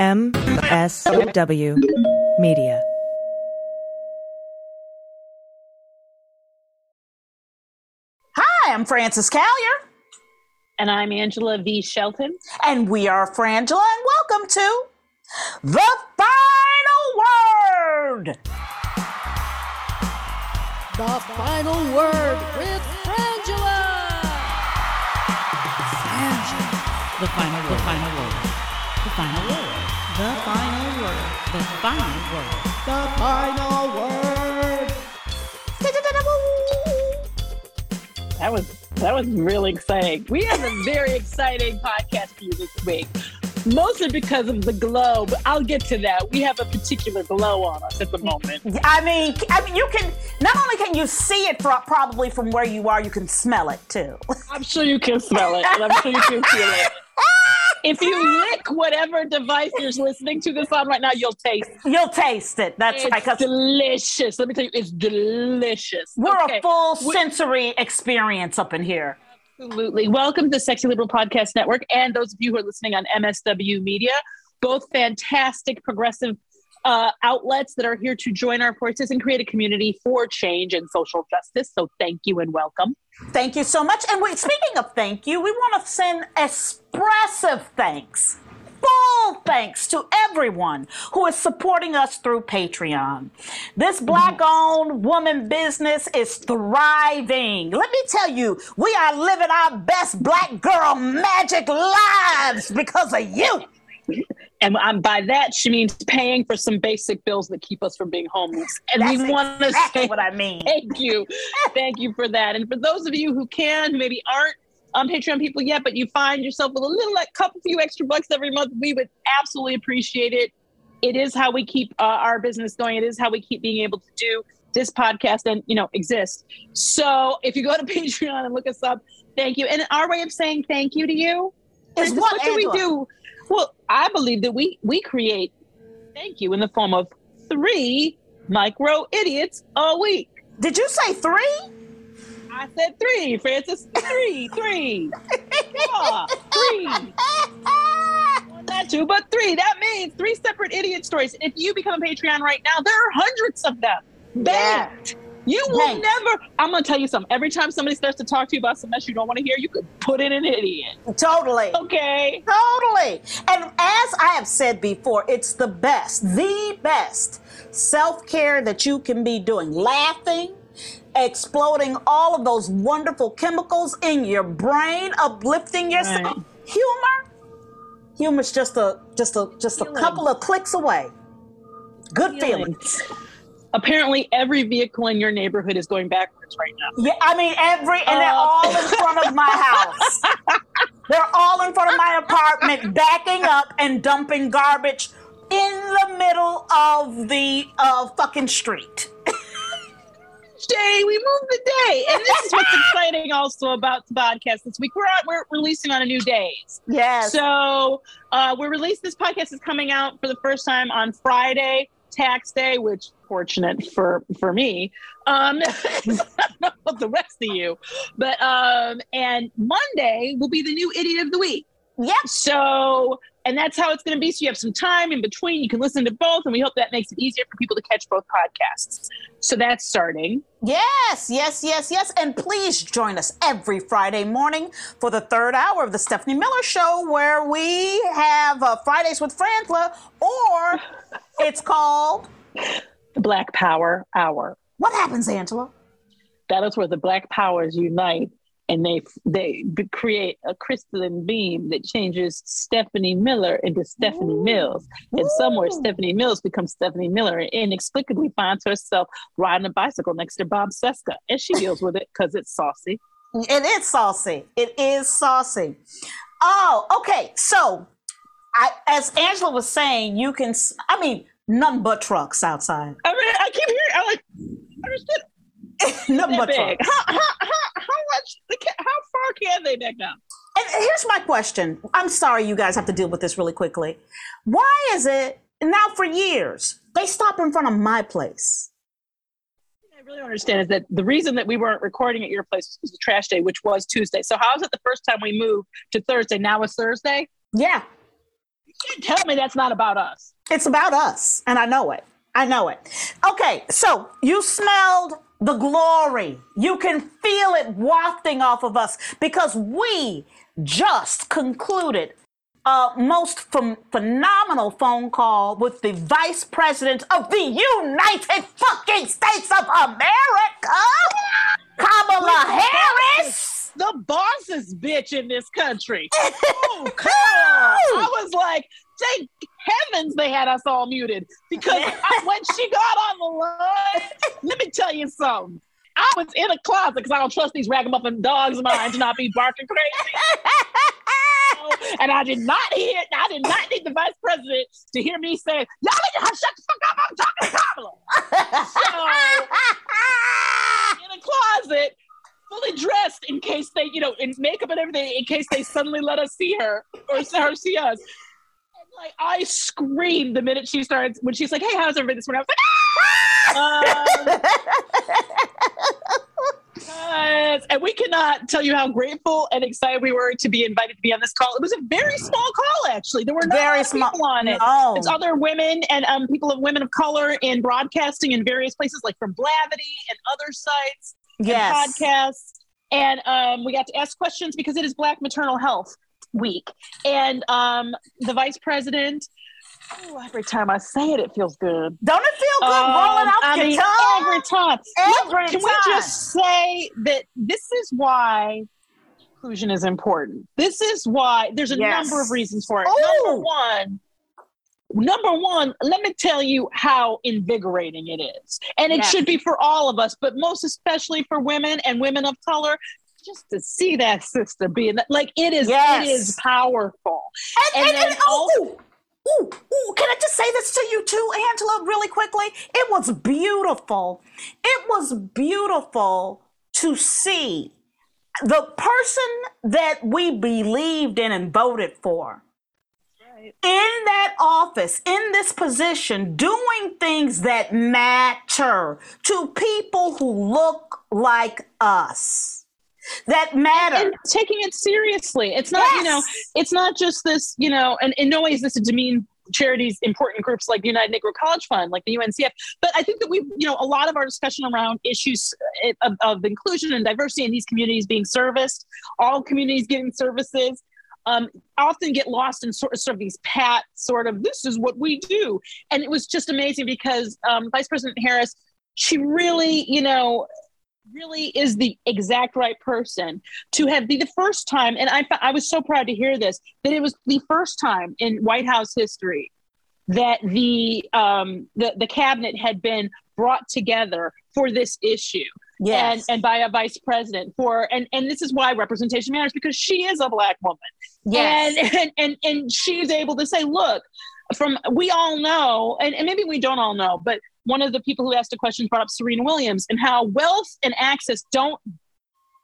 MSW Media. Hi, I'm Frances Callier. And I'm Angela V. Shelton. And we are Frangela, and welcome to The Final Word. The Final Word with Frangela. The final word. The final word. The final word. The final word. The final word. The Final Word. That was that was really exciting. We have a very exciting podcast for you this week. Mostly because of the glow, but I'll get to that. We have a particular glow on us at the moment. I mean, I mean, you can not only can you see it fro- probably from where you are, you can smell it too. I'm sure you can smell it, and I'm sure you can feel it. If you lick whatever device you're listening to this on right now, you'll taste. You'll taste it. That's It's right. delicious. Let me tell you, it's delicious. we're Okay. a full We- sensory experience up in here. Absolutely. Welcome to Sexy Liberal Podcast Network and those of you who are listening on MSW Media, both fantastic progressive uh, outlets that are here to join our forces and create a community for change and social justice. So thank you and welcome. Thank you so much. And we, speaking of thank you, we want to send expressive thanks, full thanks to everyone who is supporting us through Patreon. This black owned woman business is thriving. Let me tell you, we are living our best black girl magic lives because of you. And by that, she means paying for some basic bills that keep us from being homeless. And That's we want to say what I mean. thank you. thank you for that. And for those of you who can, who maybe aren't um, Patreon people yet, but you find yourself with a little, like, couple few extra bucks every month, we would absolutely appreciate it. It is how we keep uh, our business going. It is how we keep being able to do this podcast and you know exist. So if you go to Patreon and look us up, thank you. And our way of saying thank you to you Is Frances, what, do we do? Well, I believe that we we create thank you in the form of three micro idiots a week. Did you say three? I said three, Frances. Three, three. Yeah, three. Not two, but three. That means three separate idiot stories. If you become a Patreon right now, there are hundreds of them. Yeah. You will never. I'm gonna tell you something. Every time somebody starts to talk to you about some mess you don't want to hear, you could put in an idiot. Totally. Okay. Totally. And as I have said before, it's the best, the best self care that you can be doing. Laughing, exploding all of those wonderful chemicals in your brain, uplifting yourself. Right. Humor. Humor's just a just a just a couple of clicks away. Good feeling. feelings. Apparently, every vehicle in your neighborhood is going backwards right now. Yeah, I mean every and they're Uh, all in front of my house. they're all in front of my apartment, backing up and dumping garbage in the middle of the uh, fucking street. Day, we moved the day, and this is what's exciting also about the podcast this week. We're on, we're releasing on a new days. Yes. So uh, we're released. This podcast is coming out for the first time on Friday, tax day, which fortunate for for me. Um, I don't know about the rest of you, but um, and Monday will be the new idiot of the week. yep. So, and that's how it's going to be. So you have some time in between. You can listen to both, and we hope that makes it easier for people to catch both podcasts. So that's starting. Yes, yes, yes, yes. And please join us every Friday morning for the third hour of the Stephanie Miller Show, where we have uh, Fridays with Frangela, or it's called The Black Power Hour. What Happens, Angela? That is where the Black Powers unite, and they they create a crystalline beam that changes Stephanie Miller into Stephanie Ooh. Mills. And somewhere Stephanie Mills becomes Stephanie Miller and inexplicably finds herself riding a bicycle next to Bob Cesca, and she deals with it because it's saucy. It is saucy. It is saucy. Oh, okay. So, I, as Angela was saying, you can. I mean, none but trucks outside. I mean, I keep hearing, I'm like, I understand but big. How, how, how, how much? How far can they back down? And here's my question. I'm sorry you guys have to deal with this really quickly. Why is it now for years they stop in front of my place? I really don't understand is that the reason that we weren't recording at your place was the trash day, which was Tuesday. So how is it the first time we moved to Thursday? Now it's Thursday. Yeah. Tell me that's not about us. It's about us, and I know it. I know it. Okay, so you smelled the glory. You can feel it wafting off of us because we just concluded a most ph- phenomenal phone call with the vice president of the United fucking States of America, Kamala Harris. The bossest bitch in this country. oh, come on. I was like, thank heavens they had us all muted because I, when she got on the line, let me tell you something. I was in a closet because I don't trust these ragamuffin dogs of mine to not be barking crazy. and I did not hear, I did not need the vice president to hear me say, y'all need to shut the fuck up, I'm talking to Kamala. so, in a closet, fully dressed in case they, you know, in makeup and everything, in case they suddenly let us see her or her see us. Like I screamed the minute she starts when she's like, "Hey, how's everybody this morning?" I was like, "Ah!" Um, Yes, and we cannot tell you how grateful and excited we were to be invited to be on this call. It was a very small call, actually. There were not Very a lot of small- people on it. no. It's other women and um, people of women of color in broadcasting in various places, like from Blavity and other sites yes. and podcasts. And um, we got to ask questions because it is Black Maternal Health Week. And um, the vice president, ooh, every time I say it, it feels good. Don't it feel good Um, rolling off I your mean, tongue? every time. Every Can we just say that this is why inclusion is important? This is why there's a Yes. number of reasons for it. Ooh. Number one, number one, let me tell you how invigorating it is. And it Yes. should be for all of us, but most especially for women and women of color. Just to see that sister being like it is, Yes. it is powerful. And, And and, and- oh, ooh, ooh, ooh, can I just say this to you too, Angela, really quickly? It was beautiful. It was beautiful to see the person that we believed in and voted for in that office, in this position, doing things that matter to people who look like us, that matter. and taking it seriously. It's not, you know, it's not just this, you know, and in no way is this to demean charities, important groups like the United Negro College Fund, like the UNCF. But I think that we, you know, a lot of our discussion around issues uh, of, of inclusion and diversity in these communities being serviced, all communities getting services, um, often get lost in sort of, sort of these pat sort of this is what we do. And it was just amazing because um, Vice President Harris, she really, you know, really is the exact right person to have be the first time and I, I was so proud to hear this that it was the first time in white house history that the um the, the cabinet had been brought together for this issue yes. and and by a vice president for and and this is why representation matters because she is a black woman yes. and, and and and she's able to say look from we all know and, and maybe we don't all know but one of the people who asked a question brought up serena williams and how wealth and access don't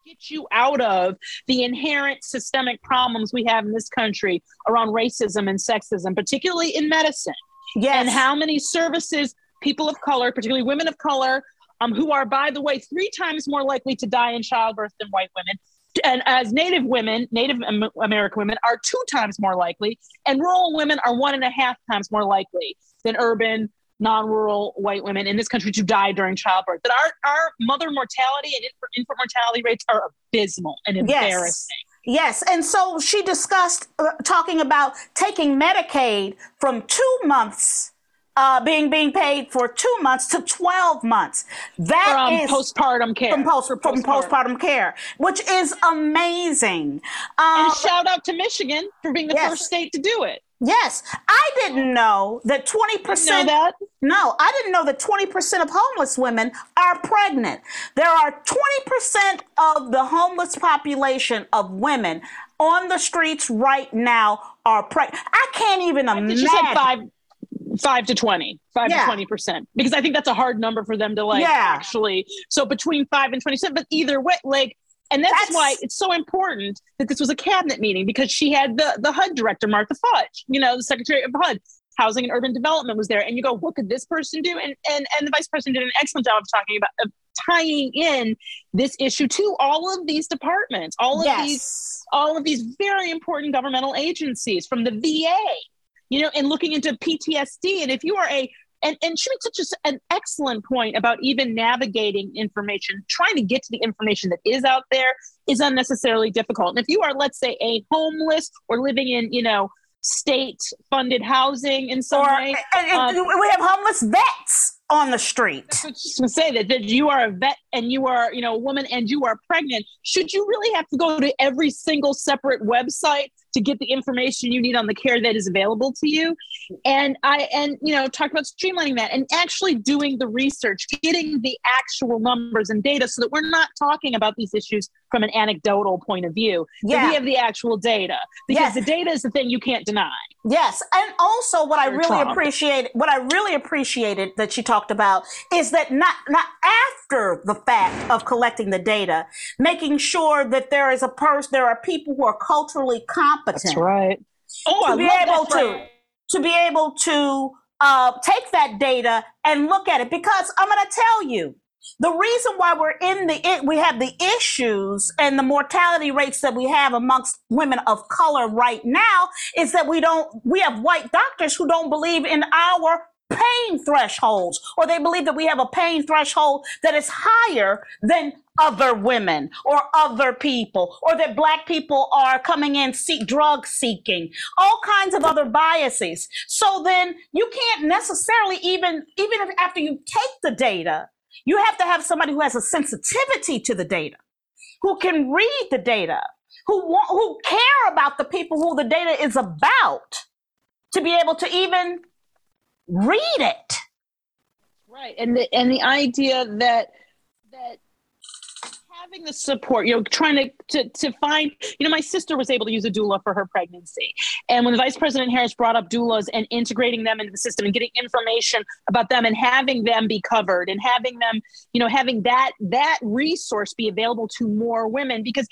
get you out of the inherent systemic problems we have in this country around racism and sexism particularly in medicine yes. and how many services people of color, particularly women of color, um, who are, by the way, three times more likely to die in childbirth than white women. And as Native women, Native American women, are two times more likely, and rural women are one and a half times more likely than urban, non-rural white women in this country to die during childbirth. That our, our mother mortality and infant, infant mortality rates are abysmal and embarrassing. Yes, Yes, and so she discussed uh, talking about taking Medicaid from two months, uh, being being paid for two months to twelve months. That From is postpartum care. from post from postpartum care, which is amazing. Um, and shout out to Michigan for being the Yes. first state to do it. Yes, I didn't know that twenty Know percent. that? No, I didn't know that 20% of homeless women are pregnant. There are 20% of the homeless population of women on the streets right now are pregnant. I can't even I imagine. she said five, five to twenty, five Yeah. to twenty percent, because I think that's a hard number for them to like Yeah. actually. So between five and twenty-seven, but either way, like, and that's, That's- why it's so important that this was a cabinet meeting because she had the the HUD director Marcia Fudge, you know, the Secretary of HUD. Housing and Urban Development was there, and you go, what could this person do? And and and the vice president did an excellent job of talking about of tying in this issue to all of these departments, all of these all of these very important governmental agencies from the VA you know, and looking into PTSD. And if you are a and, and she makes such a, an excellent point about even navigating information trying to get to the information that is out there is unnecessarily difficult and if you are let's say a homeless or living in you know state funded housing in some Or way um, we have homeless vets on the street. Just gonna say that, that you are a vet and you are, you know, a woman and you are pregnant. Should you really have to go to every single separate website to get the information you need on the care that is available to you? And I and you know, talk about streamlining that and actually doing the research, getting the actual numbers and data so that we're not talking about these issues from an anecdotal point of view. Yeah. we have the actual data. Yes. Because the data is the thing you can't deny. Yes, and also what I really Trump. appreciate, what I really appreciated that she talked about is that not not after the fact of collecting the data, making sure that there is a person, there are people who are culturally competent right. Oh, I to be love that able to to be able to uh, take that data and look at it because I'm going to tell you the reason why we're in the we have the issues and the mortality rates that we have amongst women of color right now is that we don't we have white doctors who don't believe in our pain thresholds or they believe that we have a pain threshold that is higher than other women or other people or that black people are coming in seek drug seeking all kinds of other biases. So then you can't necessarily even even if after you take the data you have to have somebody who has a sensitivity to the data who can read the data who want, who care about the people who the data is about to be able to even read it. Right and the and the idea that that having the support you know trying to, to to find you know my sister was able to use a doula for her pregnancy. And when the vice president harris brought up doulas and integrating them into the system and getting information about them and having them be covered and having them you know having that that resource be available to more women because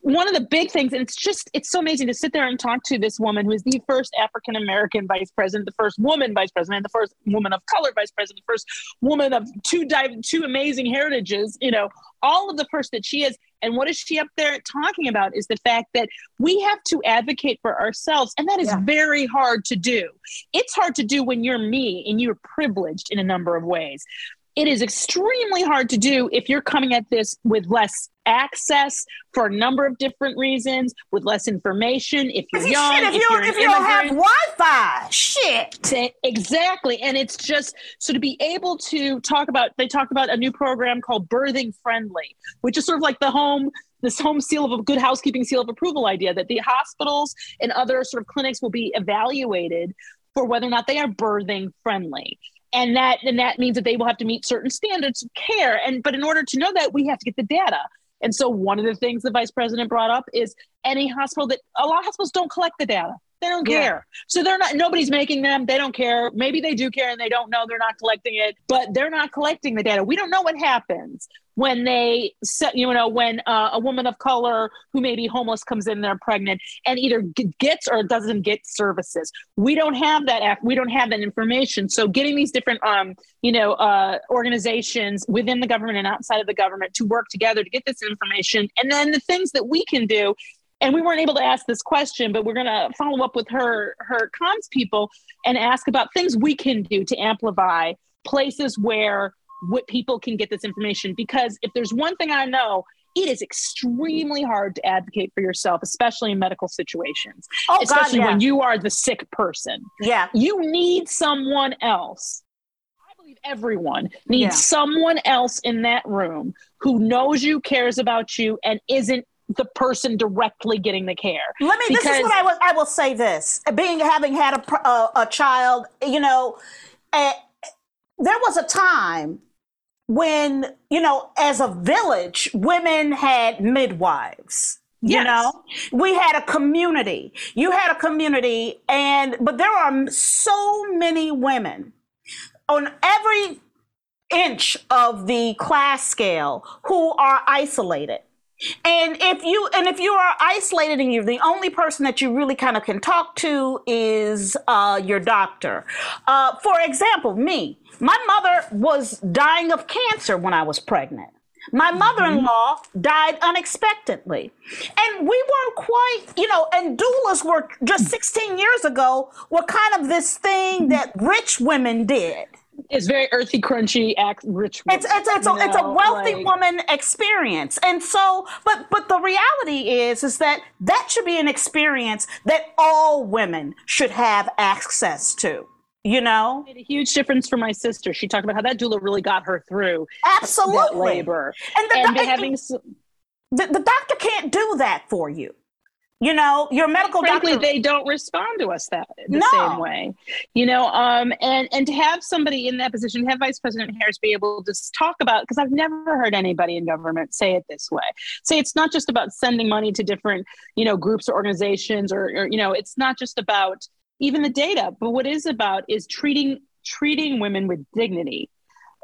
one of the big things, and it's just, it's so amazing to sit there and talk to this woman who is the first African American vice president, the first woman vice president, the first woman of color vice president, the first woman of two dive, two amazing heritages, you know, all of the person that she is. And what is she up there talking about is the fact that we have to advocate for ourselves. And that is Yeah. very hard to do. It's hard to do when you're me and you're privileged in a number of ways it is extremely hard to do if you're coming at this with less access for a number of different reasons, with less information. If you're young, shit, if, if you, you're if you don't have wi-fi shit Exactly. And it's just so to be able to talk about, they talk about a new program called Birthing Friendly, which is sort of like the home, this home seal of a good housekeeping seal of approval idea that the hospitals and other sort of clinics will be evaluated for whether or not they are birthing friendly. And that and that means that they will have to meet certain standards of care. And but in order to know that, we have to get the data. And so one of the things the vice president brought up is any hospital that a lot of hospitals don't collect the data. They don't Yeah. care. So they're not nobody's making them. They don't care. Maybe they do care and they don't know they're not collecting it, but they're not collecting the data. We don't know what happens when they set, you know, when uh, a woman of color who may be homeless comes in, they're pregnant, and either gets or doesn't get services. We don't have that. We don't have that information. So getting these different, um, you know, uh, organizations within the government and outside of the government to work together to get this information, and then the things that we can do. And we weren't able to ask this question, but we're going to follow up with her her comms people and ask about things we can do to amplify places where what people can get this information because if there's one thing i know it is extremely hard to advocate for yourself especially in medical situations oh god especially yeah. when you are the sick person yeah you need someone else i believe everyone needs Yeah. someone else in that room who knows you cares about you and isn't the person directly getting the care Let me. this is what I will. I will say this: being having had a a, a child, you know, eh, there was a time when you know, as a village, women had midwives. You Yes. know, we had a community. You had a community, and but there are so many women on every inch of the class scale who are isolated. And if you and if you are isolated and you're the only person that you really kind of can talk to is uh, your doctor. Uh, for example, me, my mother was dying of cancer when I was pregnant. My mother in law died unexpectedly. And we weren't quite, you know, and doulas were just 16 years ago, were kind of this thing that rich women did. It's very earthy, crunchy, act rich. It's it's it's a, you it's a wealthy like- woman experience, and so but but the reality is is that that should be an experience that all women should have access to. You know, made a huge difference for my sister. She talked about how that doula really got her through absolutely. labor. And the, And doc- having, the the doctor can't do that for you. You know, your medical frankly, doctor. they don't respond to us that the No. same way. You know, um, and and to have somebody in that position, have Vice President Harris be able to talk about because I've never heard anybody in government say it this way. Say it's not just about sending money to different, you know, groups or organizations, or, or you know, it's not just about even the data, but what it is about is treating treating women with dignity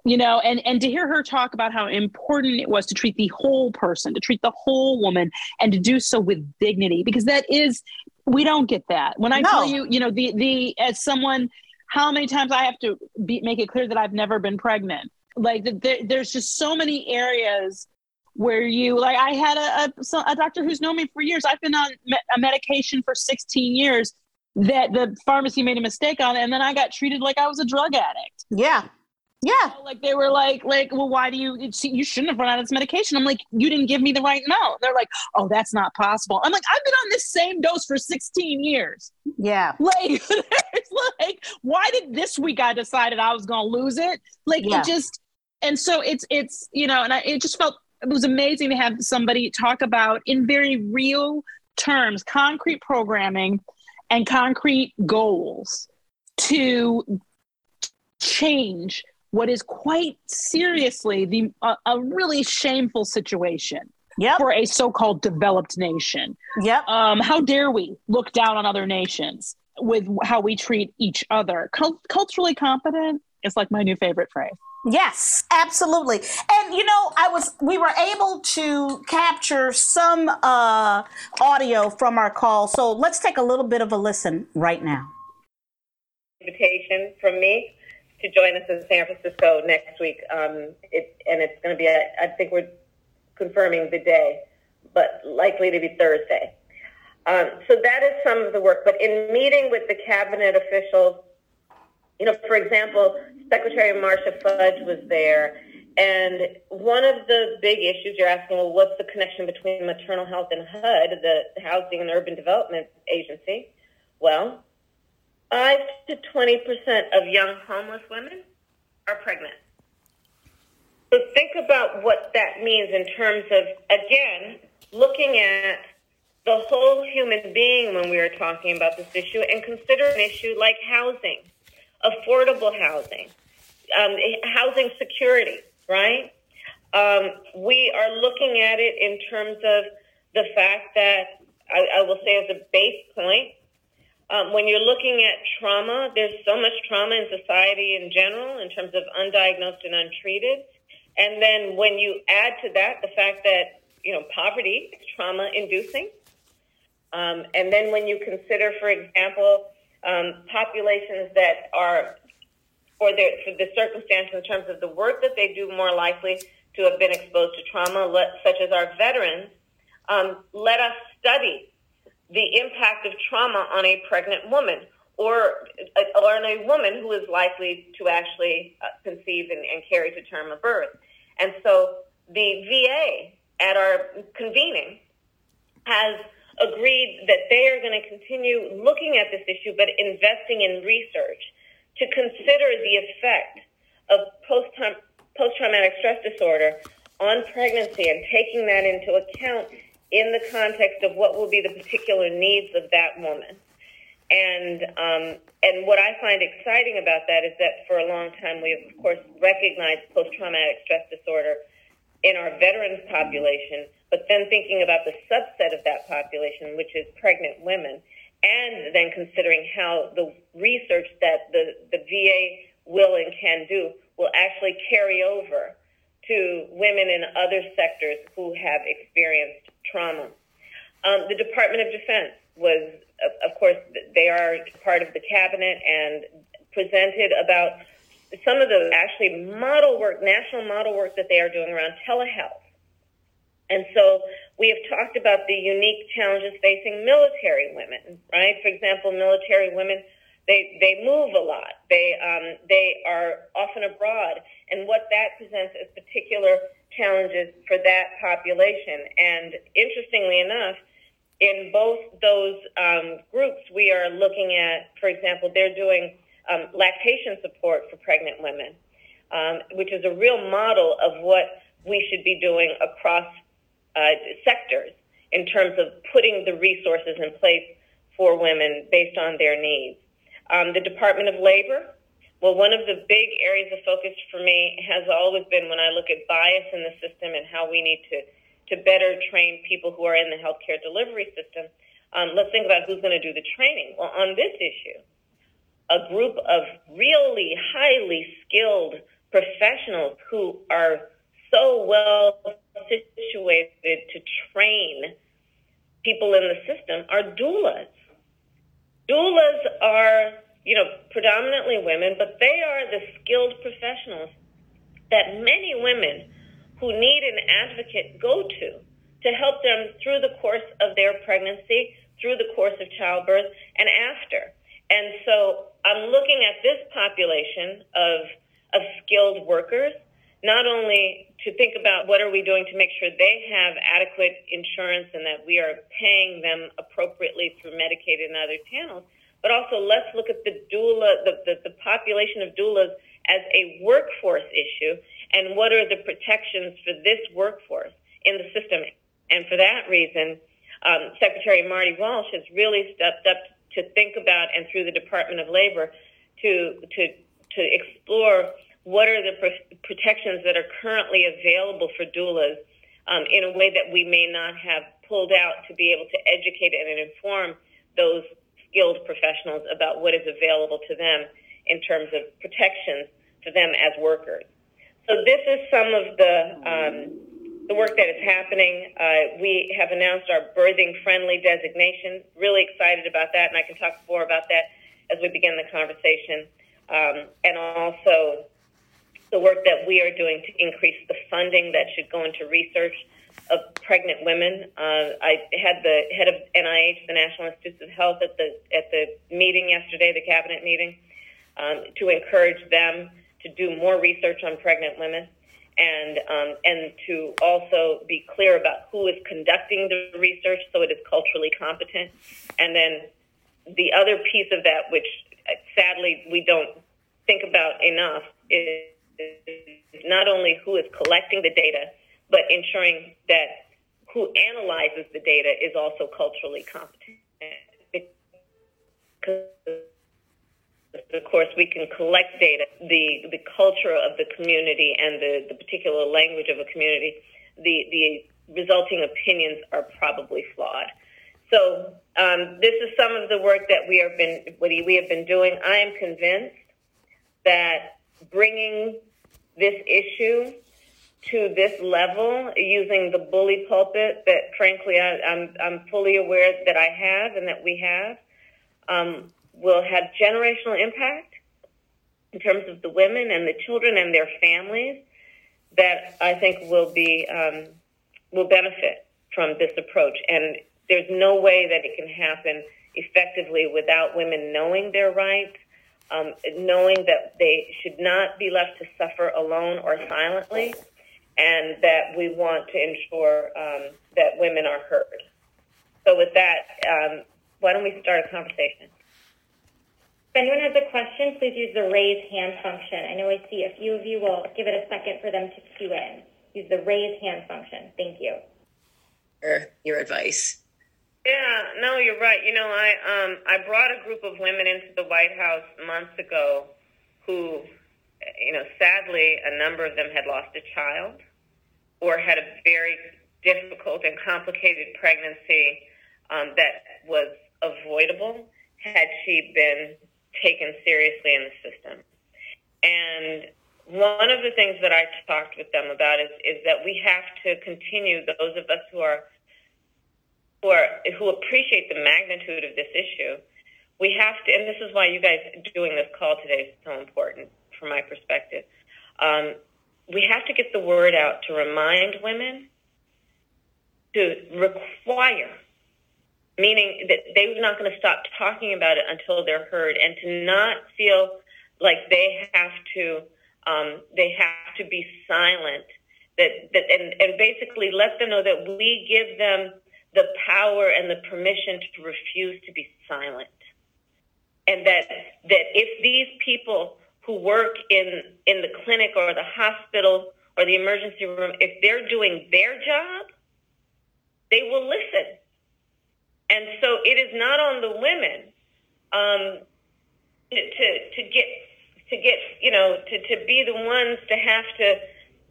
you know and and to hear her talk about how important it was to treat the whole person to treat the whole woman and to do so with dignity because that is we don't get that. When i No. tell you you know the the as someone how many times i have to be, make it clear that i've never been pregnant? Like the, there, there's just so many areas where you like i had a, a, a doctor who's known me for years. I've been on me- a medication for 16 years that the pharmacy made a mistake on and then i got treated like i was a drug addict. Yeah, yeah, like they were like like well why do you you shouldn't have run out of this medication. I'm like you didn't give me the right amount. They're like oh that's not possible. I'm like i've been on this same dose for 16 years. Yeah, like like why did this week i decided i was gonna lose it? Like Yeah. it just and so it's it's you know and I, it just felt it was amazing to have somebody talk about in very real terms concrete programming and concrete goals to change what is quite seriously the a a really shameful situation yep, for a so-called developed nation. yep. Um, how dare we look down on other nations with how we treat each other? Cul- culturally competent is like my new favorite phrase. Yes, absolutely. And you know, I was we were able to capture some uh audio from our call. So let's take a little bit of a listen right now. invitation from me to join us in San Francisco next week. Um, it, and it's going to be, a, I think we're confirming the day, but likely to be Thursday. Um, so that is some of the work. But in meeting with the cabinet officials, you know, for example, Secretary Marcia Fudge was there. And one of the big issues you're asking, well, what's the connection between maternal health and HUD, the Housing and Urban Development Agency? Well, 5 to 20 percent of young homeless women are pregnant. So think about what that means in terms of, again, looking at the whole human being when we are talking about this issue and consider an issue like housing, affordable housing, um, housing security, right? Um, we are looking at it in terms of the fact that, I, I will say as a base point, um, when you're looking at trauma, there's so much trauma in society in general in terms of undiagnosed and untreated. And then when you add to that the fact that, you know, poverty is trauma inducing. Um, and then when you consider, for example, um, populations that are, for the, for the circumstance in terms of the work that they do, more likely to have been exposed to trauma, such as our veterans, um, let us study the impact of trauma on a pregnant woman or, or on a woman who is likely to actually uh, conceive and, and carry to term of birth. And so the VA at our convening has agreed that they are going to continue looking at this issue, but investing in research to consider the effect of post post-traumatic stress disorder on pregnancy and taking that into account in the context of what will be the particular needs of that woman. And um, and what I find exciting about that is that for a long time we have, of course, recognized post-traumatic stress disorder in our veterans population, but then thinking about the subset of that population, which is pregnant women, and then considering how the research that the, the VA will and can do will actually carry over to women in other sectors who have experienced trauma. Um, the Department of Defense was, of, course, they are part of the cabinet and presented about some of the actually model work, national model work that they are doing around telehealth. And so we have talked about the unique challenges facing military women, right? For example, military women, they, they move a lot. They, um, they are often abroad. And what that presents as particular challenges for that population. And interestingly enough, in both those um, groups, we are looking at, for example, they're doing um, lactation support for pregnant women, um, which is a real model of what we should be doing across uh, sectors in terms of putting the resources in place for women based on their needs. Um, the Department of Labor, well, one of the big areas of focus for me has always been when I look at bias in the system and how we need to, to better train people who are in the healthcare delivery system. Um, let's think about who's going to do the training. Well, on this issue, a group of really highly skilled professionals who are so well situated to train people in the system are doulas. Doulas are, you know, predominantly women, but they are the skilled professionals that many women who need an advocate go to to help them through the course of their pregnancy, through the course of childbirth, and after. And so I'm looking at this population of, of skilled workers not only to think about what are we doing to make sure they have adequate insurance and that we are paying them appropriately through Medicaid and other channels, but also let's look at the doula, the, the, the population of doulas as a workforce issue and what are the protections for this workforce in the system. And for that reason, um, Secretary Marty Walsh has really stepped up to think about and through the Department of Labor to to to explore what are the protections that are currently available for doulas um, in a way that we may not have pulled out to be able to educate and inform those skilled professionals about what is available to them in terms of protections for them as workers. So this is some of the um, the work that is happening. Uh, we have announced our birthing friendly designation. Really excited about that, and I can talk more about that as we begin the conversation. Um, and also the work that we are doing to increase the funding that should go into research of pregnant women. Uh, I had the head of NIH, the National Institutes of Health, at the at the meeting yesterday, the cabinet meeting, um, to encourage them to do more research on pregnant women, and um, and to also be clear about who is conducting the research, so it is culturally competent. And then the other piece of that, which uh, sadly we don't think about enough, is not only who is collecting the data, but ensuring that who analyzes the data is also culturally competent. Because of course, we can collect data, the, the culture of the community and the, the particular language of a community, the, the resulting opinions are probably flawed. So um, this is some of the work that we have been what we have been doing. I am convinced that bringing this issue to this level using the bully pulpit that frankly I, am I'm, I'm fully aware that I have and that we have um, will have generational impact in terms of the women and the children and their families that I think will be um, will benefit from this approach. And there's no way that it can happen effectively without women knowing their rights um, knowing that they should not be left to suffer alone or silently, and that we want to ensure um, that women are heard. So, with that, um, why don't we start a conversation? If anyone has a question, please use the raise hand function. I know I see a few of you will give it a second for them to queue in. Use the raise hand function. Thank you. Your advice. Yeah, no, you're right. You know, I um I brought a group of women into the White House months ago who you know, sadly a number of them had lost a child or had a very difficult and complicated pregnancy um, that was avoidable had she been taken seriously in the system. And one of the things that I talked with them about is, is that we have to continue, those of us who are who are who appreciate the magnitude of this issue, we have to, and this is why you guys doing this call today is so important. From my perspective. Um, we have to get the word out to remind women to require, meaning that they're not going to stop talking about it until they're heard, and to not feel like they have to um, they have to be silent. That, that and, and basically let them know that we give them the power and the permission to refuse to be silent, and that that if these people who work in in the clinic or the hospital or the emergency room, if they're doing their job, they will listen. And so it is not on the women um, to, to get to get you know to, to be the ones to have to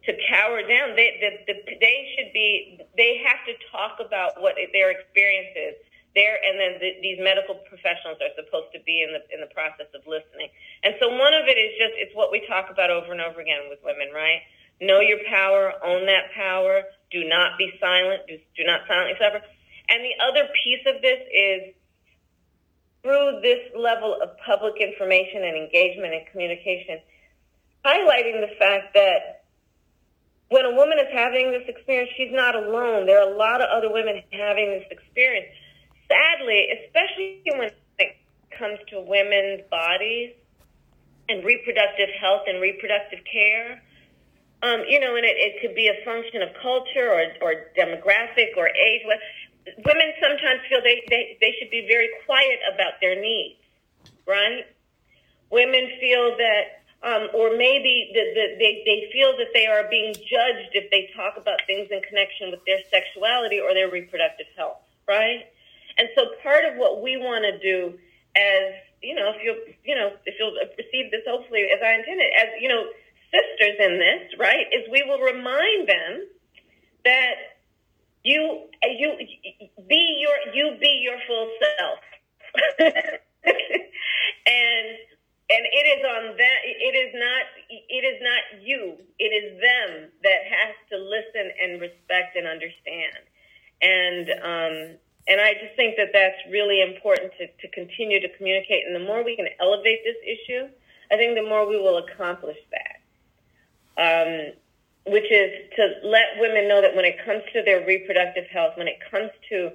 to cower down. They the, the, they should be they have to talk about what their experience is there, and then the, these medical professionals are supposed to be in the in the process of listening. And so one of it is just it's what we talk about over and over again with women, right? Know your power, own that power. Do not be silent. Do, do not silently suffer. And the other piece of this is through this level of public information and engagement and communication, highlighting the fact that when a woman is having this experience, she's not alone. There are a lot of other women having this experience. Sadly, especially when it comes to women's bodies and reproductive health and reproductive care, um, you know, and it, it could be a function of culture or, or demographic or age women sometimes feel they, they, they should be very quiet about their needs, right? Women feel that, um, or maybe the, the, they, they feel that they are being judged if they talk about things in connection with their sexuality or their reproductive health, right? And so part of what we want to do as, you know, if you'll, you know, if you'll receive this hopefully as I intended, as, you know, sisters in this, right, is we will remind them that you you be your you be your full self. And and it is on that it is not it is not you it is them that has to listen and respect and understand. And um and I just think that that's really important to, to continue to communicate. And the more we can elevate this issue, I think the more we will accomplish that. Um, which is to let women know that when it comes to their reproductive health, when it comes to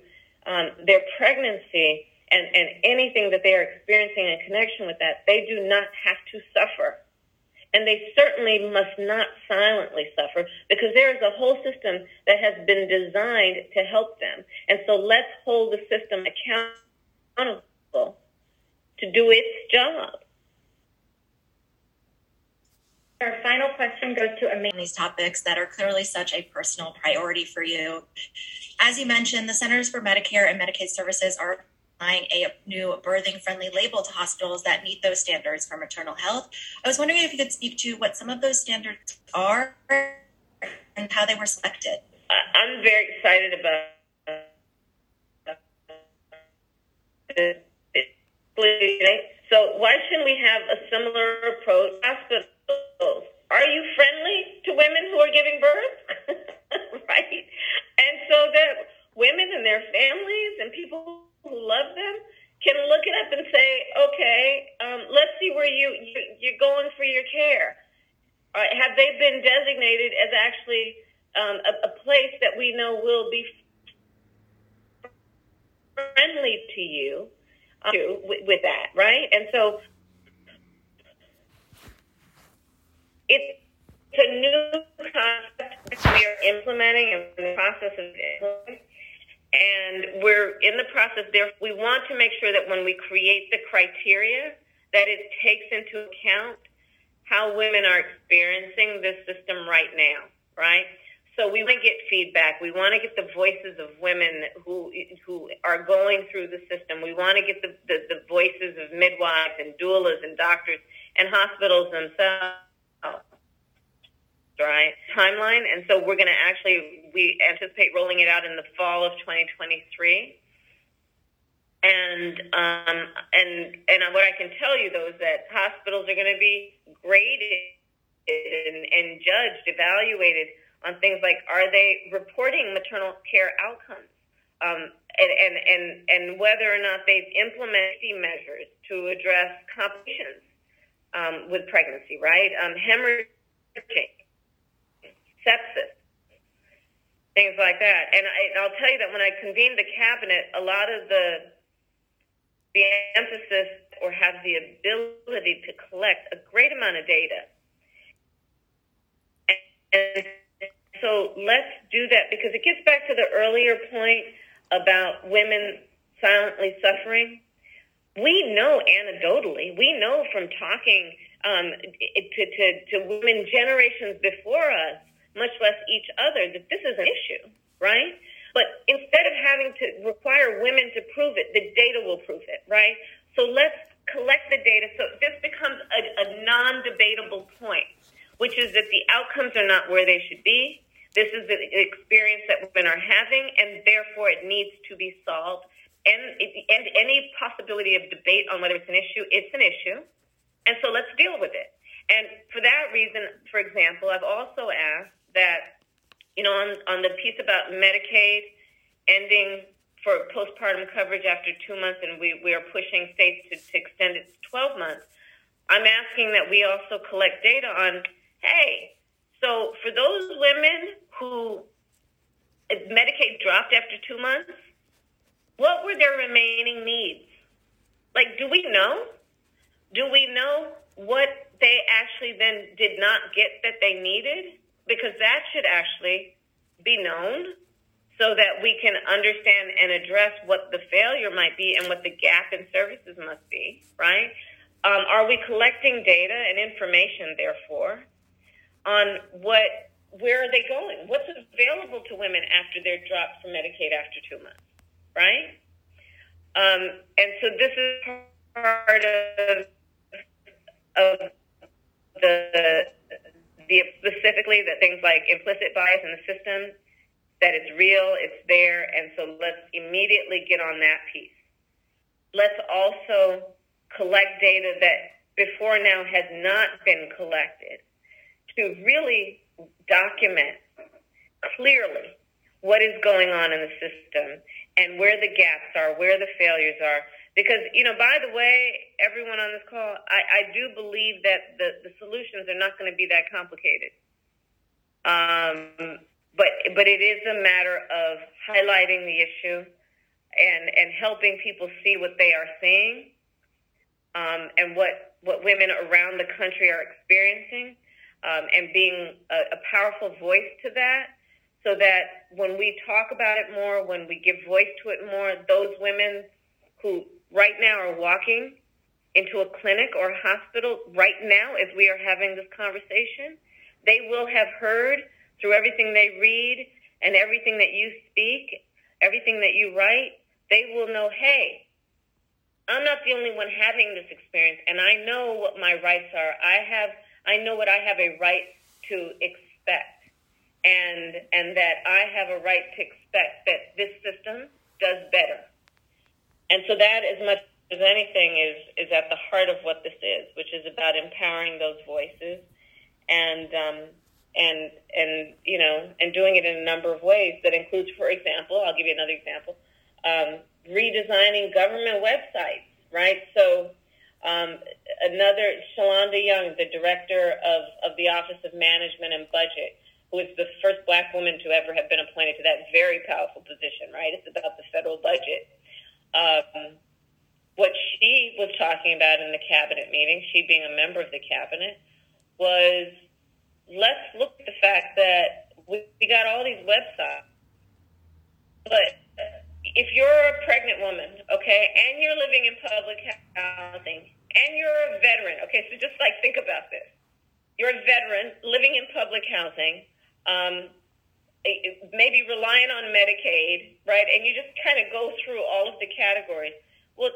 um, their pregnancy and, and anything that they are experiencing in connection with that, they do not have to suffer. And they certainly must not silently suffer because there is a whole system that has been designed to help them. And so let's hold the system accountable to do its job. Our final question goes to Amanda. These topics that are clearly such a personal priority for you. As you mentioned, the Centers for Medicare and Medicaid Services are applying a new birthing friendly label to hospitals that meet those standards for maternal health. I was wondering if you could speak to what some of those standards are and how they were selected. I'm very excited about So why shouldn't we have a similar approach? Hospitals are you friendly to women who are giving birth? right? And so that women and their families and people who love them can look it up and say, okay, um, let's see where you, you, are going for your care. Uh, have they been designated as actually um, a, a place that we know will be friendly to you um, with, with that, right? And so it's a new concept we are implementing and in the process of implementing. And we're in the process there. We want to make sure that when we create the criteria, that it takes into account how women are experiencing this system right now, right? So we want to get feedback. We want to get the voices of women who who are going through the system. We want to get the, the, the voices of midwives and doulas and doctors and hospitals themselves right timeline and so we're going to actually we anticipate rolling it out in the fall of 2023 and um, and and what I can tell you though is that hospitals are going to be graded and, and judged, evaluated on things like are they reporting maternal care outcomes, um, and, and and and whether or not they've implemented measures to address complications um, with pregnancy, right? Um, hemorrhaging, sepsis, things like that. And I, I'll tell you that when I convened the cabinet, a lot of the the emphasis or have the ability to collect a great amount of data. And so let's do that because it gets back to the earlier point about women silently suffering. We know anecdotally, we know from talking um, to, to, to women generations before us, much less each other, that this is an issue, right? But instead of having to require women to prove it, the data will prove it, right? So let's collect the data. So this becomes a, a non debatable point, which is that the outcomes are not where they should be. This is the experience that women are having, and therefore it needs to be solved. And, and any possibility of debate on whether it's an issue, it's an issue. And so let's deal with it. And for that reason, for example, I've also asked that you know, on, on the piece about Medicaid ending for postpartum coverage after two months, and we, we are pushing states to, to extend it to 12 months, I'm asking that we also collect data on, hey, so for those women who Medicaid dropped after two months, what were their remaining needs? Like, do we know? Do we know what they actually then did not get that they needed? Because that should actually be known so that we can understand and address what the failure might be and what the gap in services must be, right? Um, are we collecting data and information, therefore, on what where are they going? What's available to women after they're dropped from Medicaid after two months, right? Um, and so this is part of, of the the, specifically that things like implicit bias in the system, that it's real, it's there, and so let's immediately get on that piece. Let's also collect data that before now has not been collected to really document clearly what is going on in the system and where the gaps are, where the failures are, because, you know, by the way, everyone on this call, I, I do believe that the, the solutions are not going to be that complicated. Um, but, but it is a matter of highlighting the issue and, and helping people see what they are seeing um, and what, what women around the country are experiencing um, and being a, a powerful voice to that so that when we talk about it more, when we give voice to it more, those women who right now are walking into a clinic or a hospital right now as we are having this conversation, they will have heard through everything they read and everything that you speak, everything that you write, they will know, hey, I'm not the only one having this experience and I know what my rights are. I have I know what I have a right to expect and and that I have a right to expect that this system does better and so that, as much as anything, is is at the heart of what this is, which is about empowering those voices, and um, and and you know, and doing it in a number of ways. That includes, for example, I'll give you another example: um, redesigning government websites. Right, so. Um, another, Shalanda Young, the director of, of the Office of Management and Budget, who is the first black woman to ever have been appointed to that very powerful position, right? It's about the federal budget. Um, what she was talking about in the cabinet meeting, she being a member of the cabinet, was let's look at the fact that we, we got all these websites, but if you're a pregnant woman, okay, and you're living in public housing, and you're a veteran, okay, so just like think about this. You're a veteran living in public housing. Um, maybe relying on Medicaid, right? And you just kind of go through all of the categories. Well,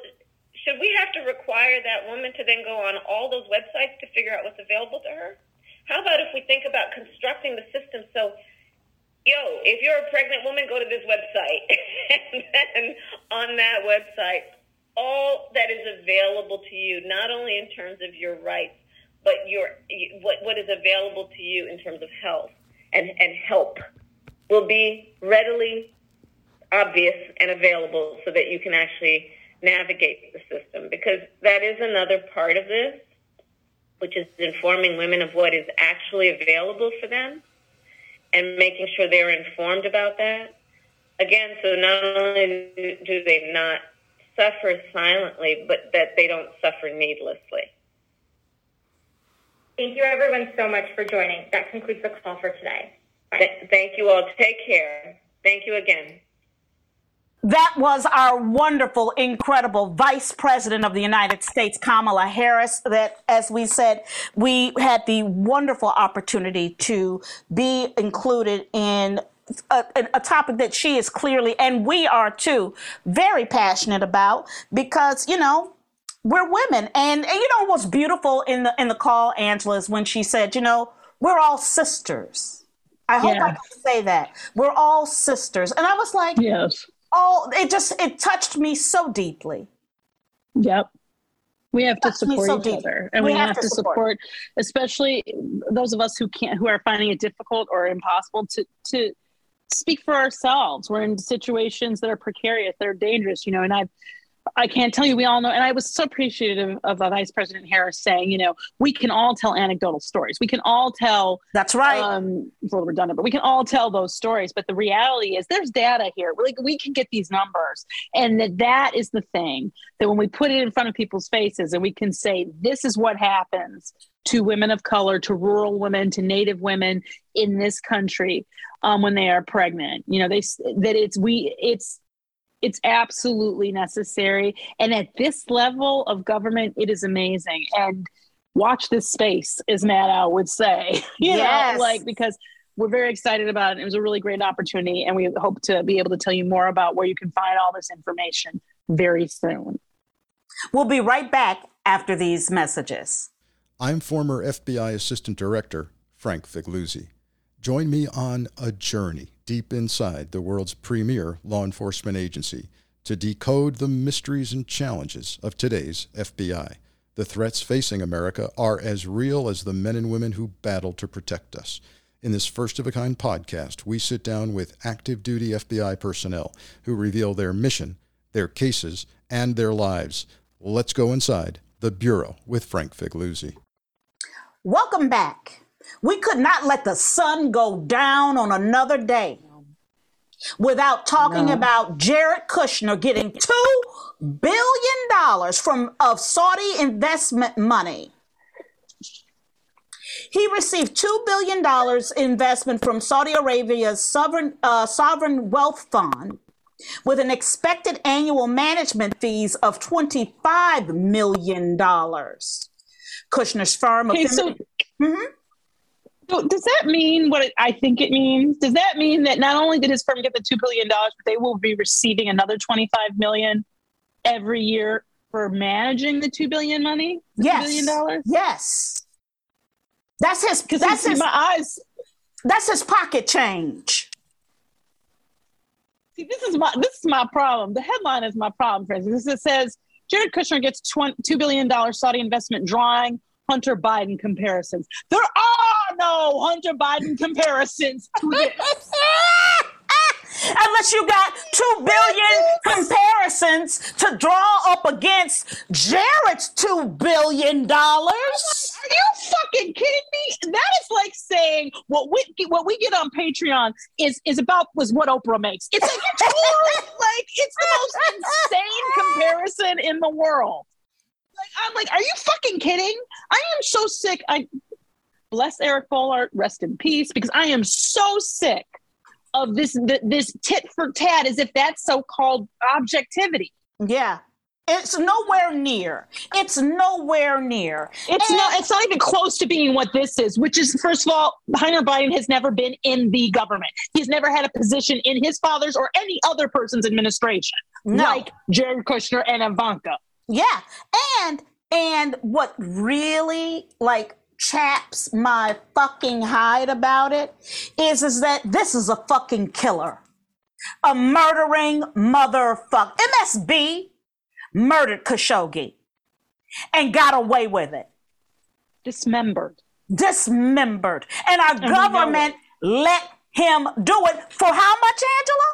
should we have to require that woman to then go on all those websites to figure out what's available to her? How about if we think about constructing the system so, yo, if you're a pregnant woman, go to this website. and then on that website, all that is available to you, not only in terms of your rights, but your what, what is available to you in terms of health and, and help will be readily obvious and available so that you can actually navigate the system because that is another part of this which is informing women of what is actually available for them and making sure they're informed about that. Again, so not only do they not suffer silently, but that they don't suffer needlessly. Thank you, everyone, so much for joining. That concludes the call for today. Th- thank you all. Take care. Thank you again. That was our wonderful, incredible Vice President of the United States, Kamala Harris. That, as we said, we had the wonderful opportunity to be included in uh, a, a, topic that she is clearly, and we are too, very passionate about because, you know, we're women. And, and you know what's beautiful in the in the call, Angela, is when she said, you know, we're all sisters. I hope. I can say that. We're all sisters. And I was like, Yes. oh, it just it touched me so deeply. Yep. We have to support so each deep. other, and We we, have have, to support. support, especially those of us who can't, who are finding it difficult or impossible to to speak for ourselves. We're in situations that are precarious, that are dangerous, you know. And I, I can't tell you, we all know. And I was so appreciative of uh, Vice President Harris saying, you know, we can all tell anecdotal stories. We can all tell That's right. um, it's a little redundant, but we can all tell those stories. But the reality is, there's data here. Like we can get these numbers, and that that is the thing that when we put it in front of people's faces, and we can say, this is what happens to women of color, to rural women, to Native women in this country um, when they are pregnant. You know, they that it's we it's it's absolutely necessary, and at this level of government, it is amazing and. Watch this space, as Matt Al would say. you Yes. know, like because we're very excited about it. It was a really great opportunity, and we hope to be able to tell you more about where you can find all this information very soon. We'll be right back after these messages. I'm former FBI Assistant Director Frank Figliuzzi. Join me on a journey deep inside the world's premier law enforcement agency to decode the mysteries and challenges of today's FBI. The threats facing America are as real as the men and women who battle to protect us. In this first of a kind podcast, we sit down with active duty FBI personnel who reveal their mission, their cases, and their lives. Let's go inside the Bureau with Frank Figliuzzi. Welcome back. We could not let the sun go down on another day without talking No. about Jared Kushner getting two billion dollars from of Saudi investment money. He received two billion dollars investment from Saudi Arabia's sovereign uh, sovereign wealth fund, with an expected annual management fees of twenty five million dollars. Kushner's firm. Okay, so, so does that mean what I think it means? Does that mean that not only did his firm get the two billion dollars, but they will be receiving another twenty-five million every year for managing the two billion money? The $2 Yes. billion dollars. Yes. That's his. Because That's his. my eyes. That's his pocket change. See, this is my this is my problem. The headline is my problem, friends. This it says Jared Kushner gets two billion dollars Saudi investment, drawing Hunter Biden comparisons. There are no Hunter Biden comparisons to this. Unless you got two billion comparisons to draw up against Jared's two billion dollars. Are you fucking kidding me? That is like saying what we what we get on Patreon is is about was what Oprah makes. It's like like it's the most insane comparison in the world. I'm like, are you fucking kidding? I am so sick. I bless Eric Boehlert, rest in peace, because I am so sick of this th- this tit for tat, as if that's so called objectivity. Yeah. It's nowhere near. It's nowhere near. It's And- not. It's not even close to being what this is. Which is, first of all, Hunter Biden has never been in the government. He's never had a position in his father's or any other person's administration, No. like Jared Kushner and Ivanka. Yeah. And and what really like chaps my fucking hide about it is is that this is a fucking killer. A murdering motherfucker. MSB murdered Khashoggi and got away with it. Dismembered. Dismembered. And our know government let him do it for how much, Angela?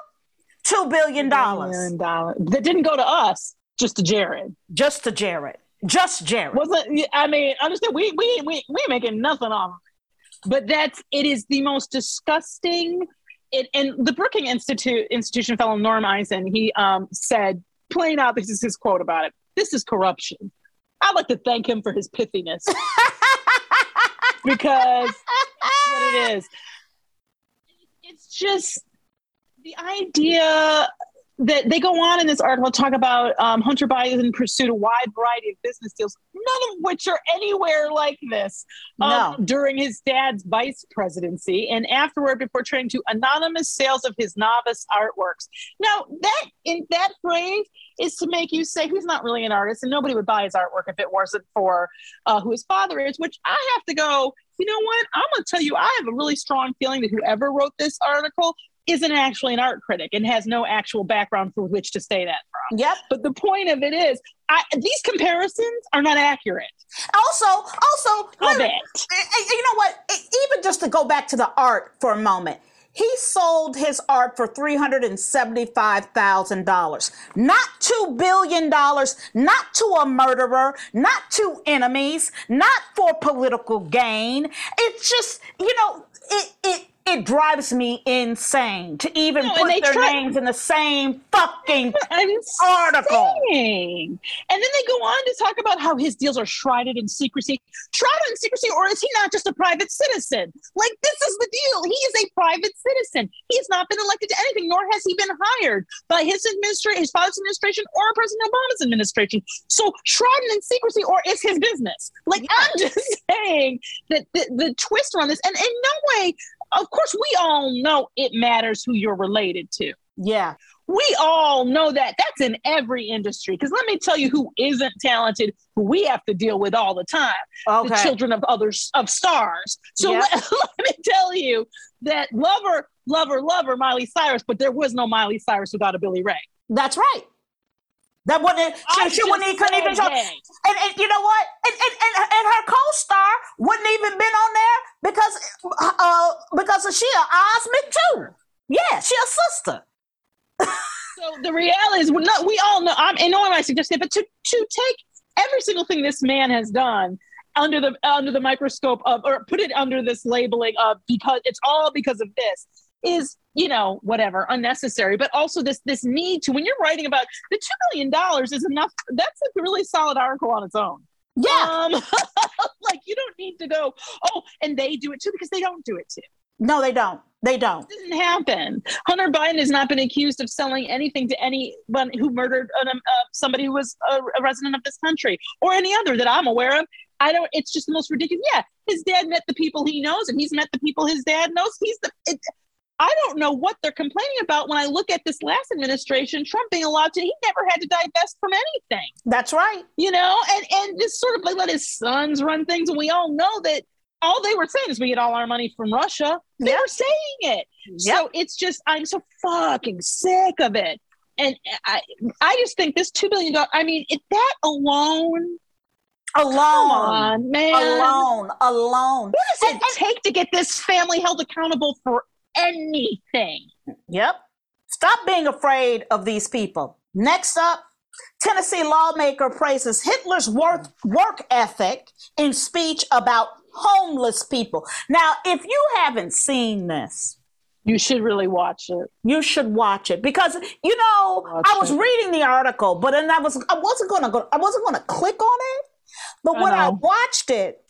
Two billion dollars. That didn't go to us, just to Jared. Just to Jared. Just Jared. Wasn't I mean, understand we we we we making nothing off of it. But that's it is the most disgusting it, and the Brookings Institute institution fellow Norm Eisen, he um, said plain out, this is his quote about it. This is corruption. I'd like to thank him for his pithiness. because what it is. It's just the idea that they go on in this article talk about um, Hunter Biden pursued a wide variety of business deals, none of which are anywhere like this um, No. during his dad's vice presidency and afterward before turning to anonymous sales of his novice artworks. Now that in that phrase is to make you say he's not really an artist and nobody would buy his artwork if it wasn't for uh, who his father is, which I have to go, you know what? I'm going to tell you, I have a really strong feeling that whoever wrote this article isn't actually an art critic and has no actual background for which to say that from. Yep. But the point of it is, I, these comparisons are not accurate. Also, also, it. eh, eh, you know what? Eh, Even just to go back to the art for a moment, he sold his art for three hundred and seventy-five thousand dollars, not two billion dollars, not to a murderer, not to enemies, not for political gain. It's just, you know, it it. It drives me insane to even No, put their try- names in the same fucking article. And then they go on to talk about how his deals are shrouded in secrecy. Shrouded in secrecy, or is he not just a private citizen? Like, this is the deal. He is a private citizen. He has not been elected to anything, nor has he been hired by his administration, his father's administration, or President Obama's administration. So, shrouded in secrecy, or is his business? Like, I'm just saying that the, the twist around this, and in no way, of course, we all know it matters who you're related to. Yeah. We all know that. That's in every industry. Because let me tell you who isn't talented, who we have to deal with all the time. Okay. The children of others of stars. So Yeah. let, let me tell you that lover, lover, lover, Miley Cyrus, but there was no Miley Cyrus without a Billy Ray. That's right. That wouldn't. I She, she wouldn't even, couldn't even yay. And, and you know what? And, and, and, and her co-star wouldn't even been on there because uh because she a Osmond too. Yeah, she a sister. So the reality is, not, we all know. I'm, and no one might suggest it, but to to take every single thing this man has done under the under the microscope of, or put it under this labeling of because it's all because of this is you know whatever unnecessary. But also this this need to when you're writing about the two million dollars is enough. That's a really solid article on its own. Yeah. Um, like you don't need to go. Oh, and they do it too because they don't do it too. No, they don't. They don't. It doesn't happen. Hunter Biden has not been accused of selling anything to anyone who murdered an, um, uh, somebody who was a, a resident of this country or any other that I'm aware of. I don't. It's just the most ridiculous. Yeah, his dad met the people he knows, and he's met the people his dad knows. He's the. It, I don't know what they're complaining about when I look at this last administration. Trump being allowed to, he never had to divest from anything That's right. you know, and and just sort of like let his sons run things, and we all know that all they were saying is we get all our money from Russia. They Yep. were saying it, Yep. so it's just I'm so fucking sick of it, and I I just think this two billion dollars. I mean, it, that alone, Alone. on, man, Alone. Alone. What does it take to get this family held accountable for anything? Yep. Stop being afraid of these people. Next up, Tennessee lawmaker praises Hitler's work, work ethic in speech about homeless people. Now, if you haven't seen this, You should really watch it. you should watch it because you know Watch I was it. reading the article, but then I was I wasn't gonna go I wasn't gonna click on it. But I when I watched it,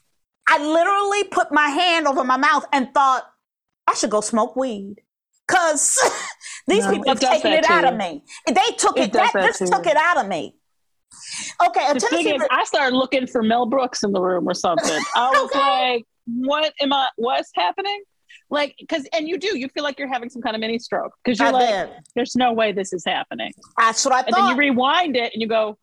I literally put my hand over my mouth and thought I should go smoke weed. Cause these No, people have taken it out of me. They took It it, that, that this too. took it out of me. Okay, a The thing Tennessee is, I started looking for Mel Brooks in the room or something. I was Okay. like, "What am I? What's happening?" Like, because and you do, you feel like you're having some kind of mini stroke because you're I like, did. "There's no way this is happening," That's what I and then you rewind it and you go,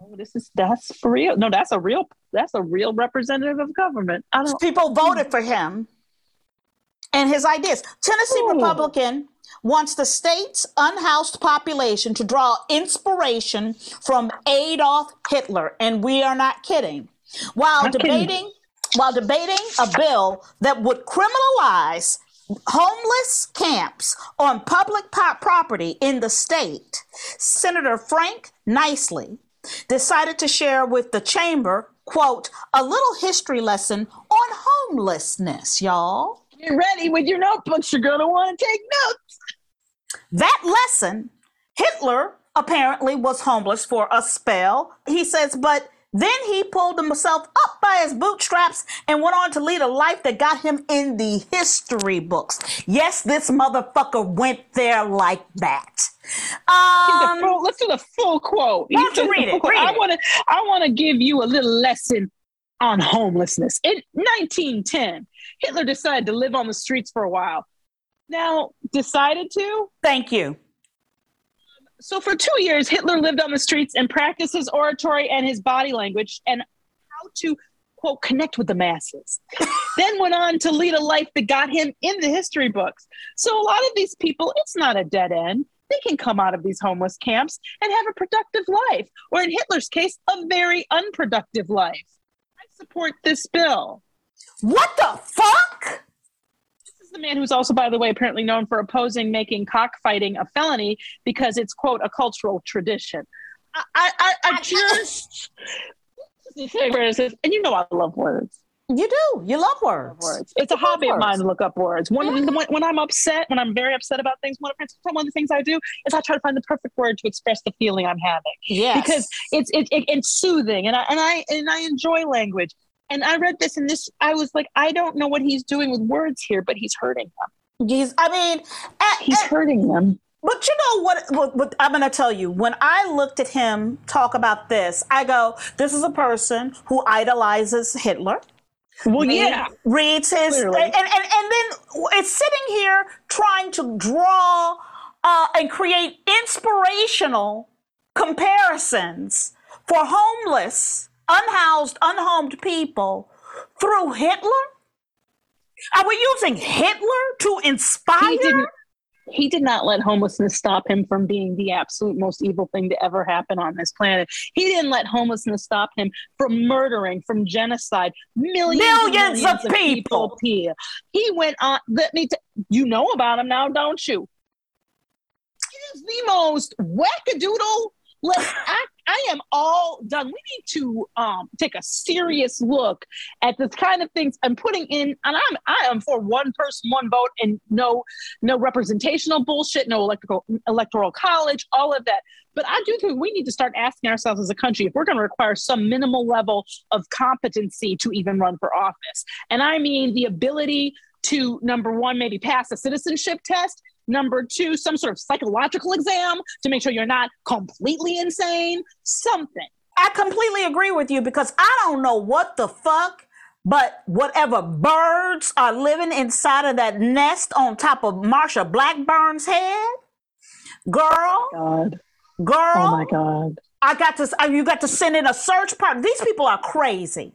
"Oh, this is that's for real. No, that's a real that's a real representative of government." I don't. people voted hmm. for him and his ideas. Tennessee Ooh. Republican wants the state's unhoused population to draw inspiration from Adolf Hitler, and we are not kidding. While Not kidding. debating, while debating a bill that would criminalize homeless camps on public property in the state, Senator Frank Niceley decided to share with the chamber, quote, a little history lesson on homelessness, y'all. Get ready with your notebooks. You're going to want to take notes. That lesson, Hitler apparently was homeless for a spell. He says, but then he pulled himself up by his bootstraps and went on to lead a life that got him in the history books. Yes, this motherfucker went there like that. Um, full, let's do the full quote. Why you read it? Read I want to. I want to give you a little lesson on homelessness. In 1910, Hitler decided to live on the streets for a while. Now, decided to. Thank you. So for two years, Hitler lived on the streets and practiced his oratory and his body language and how to quote connect with the masses. then went on to lead a life that got him in the history books. So a lot of these people, it's not a dead end. They can come out of these homeless camps and have a productive life, or in Hitler's case, a very unproductive life. I support this bill. What the fuck? This is the man who's also, by the way, apparently known for opposing making cockfighting a felony because it's, quote, a cultural tradition. I, I, I, I just. this is the thing where it says, and you know I love words. You do. You love words. words. It's a You love hobby of mine to look up words. One of the, when, when I'm upset, when I'm very upset about things, one of, one of the things I do is I try to find the perfect word to express the feeling I'm having. Yes. Because it's it, it, it's soothing, and I and I and I enjoy language. And I read this, and this I was like, I don't know what he's doing with words here, but he's hurting them. He's, I mean, a- He's a- hurting them. But you know what, what, what I'm going to tell you? When I looked at him talk about this, I go, this is a person who idolizes Hitler. Well, Read- yeah. Reads his. And, and, and, and then it's sitting here trying to draw uh, and create inspirational comparisons for homeless, unhoused, unhomed people through Hitler? Are we using Hitler to inspire? He didn't. He did not let homelessness stop him from being the absolute most evil thing to ever happen on this planet. He didn't let homelessness stop him from murdering, from genocide, millions, and Millions of people. here. He went on. Let me. T- you know about him now, don't you? It is the most wackadoodle. Like I, I am all done. We need to um, take a serious look at this kind of things. I'm putting in, and I'm I am for one person, one vote, and no no representational bullshit, no electrical electoral college, all of that. But I do think we need to start asking ourselves as a country if we're going to require some minimal level of competency to even run for office. And I mean the ability to number one, maybe pass a citizenship test. Number two, some sort of psychological exam to make sure you're not completely insane. Something. I completely agree with you because I don't know what the fuck, but whatever birds are living inside of that nest on top of Marsha Blackburn's head, girl, oh God. girl, Oh my God. I got to. You got to send in a search party. These people are crazy.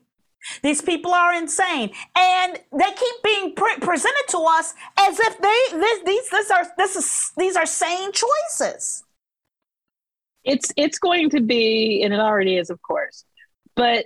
These people are insane, and they keep being pre- presented to us as if they this, these this are this is these are sane choices. it's it's going to be and it already is of course but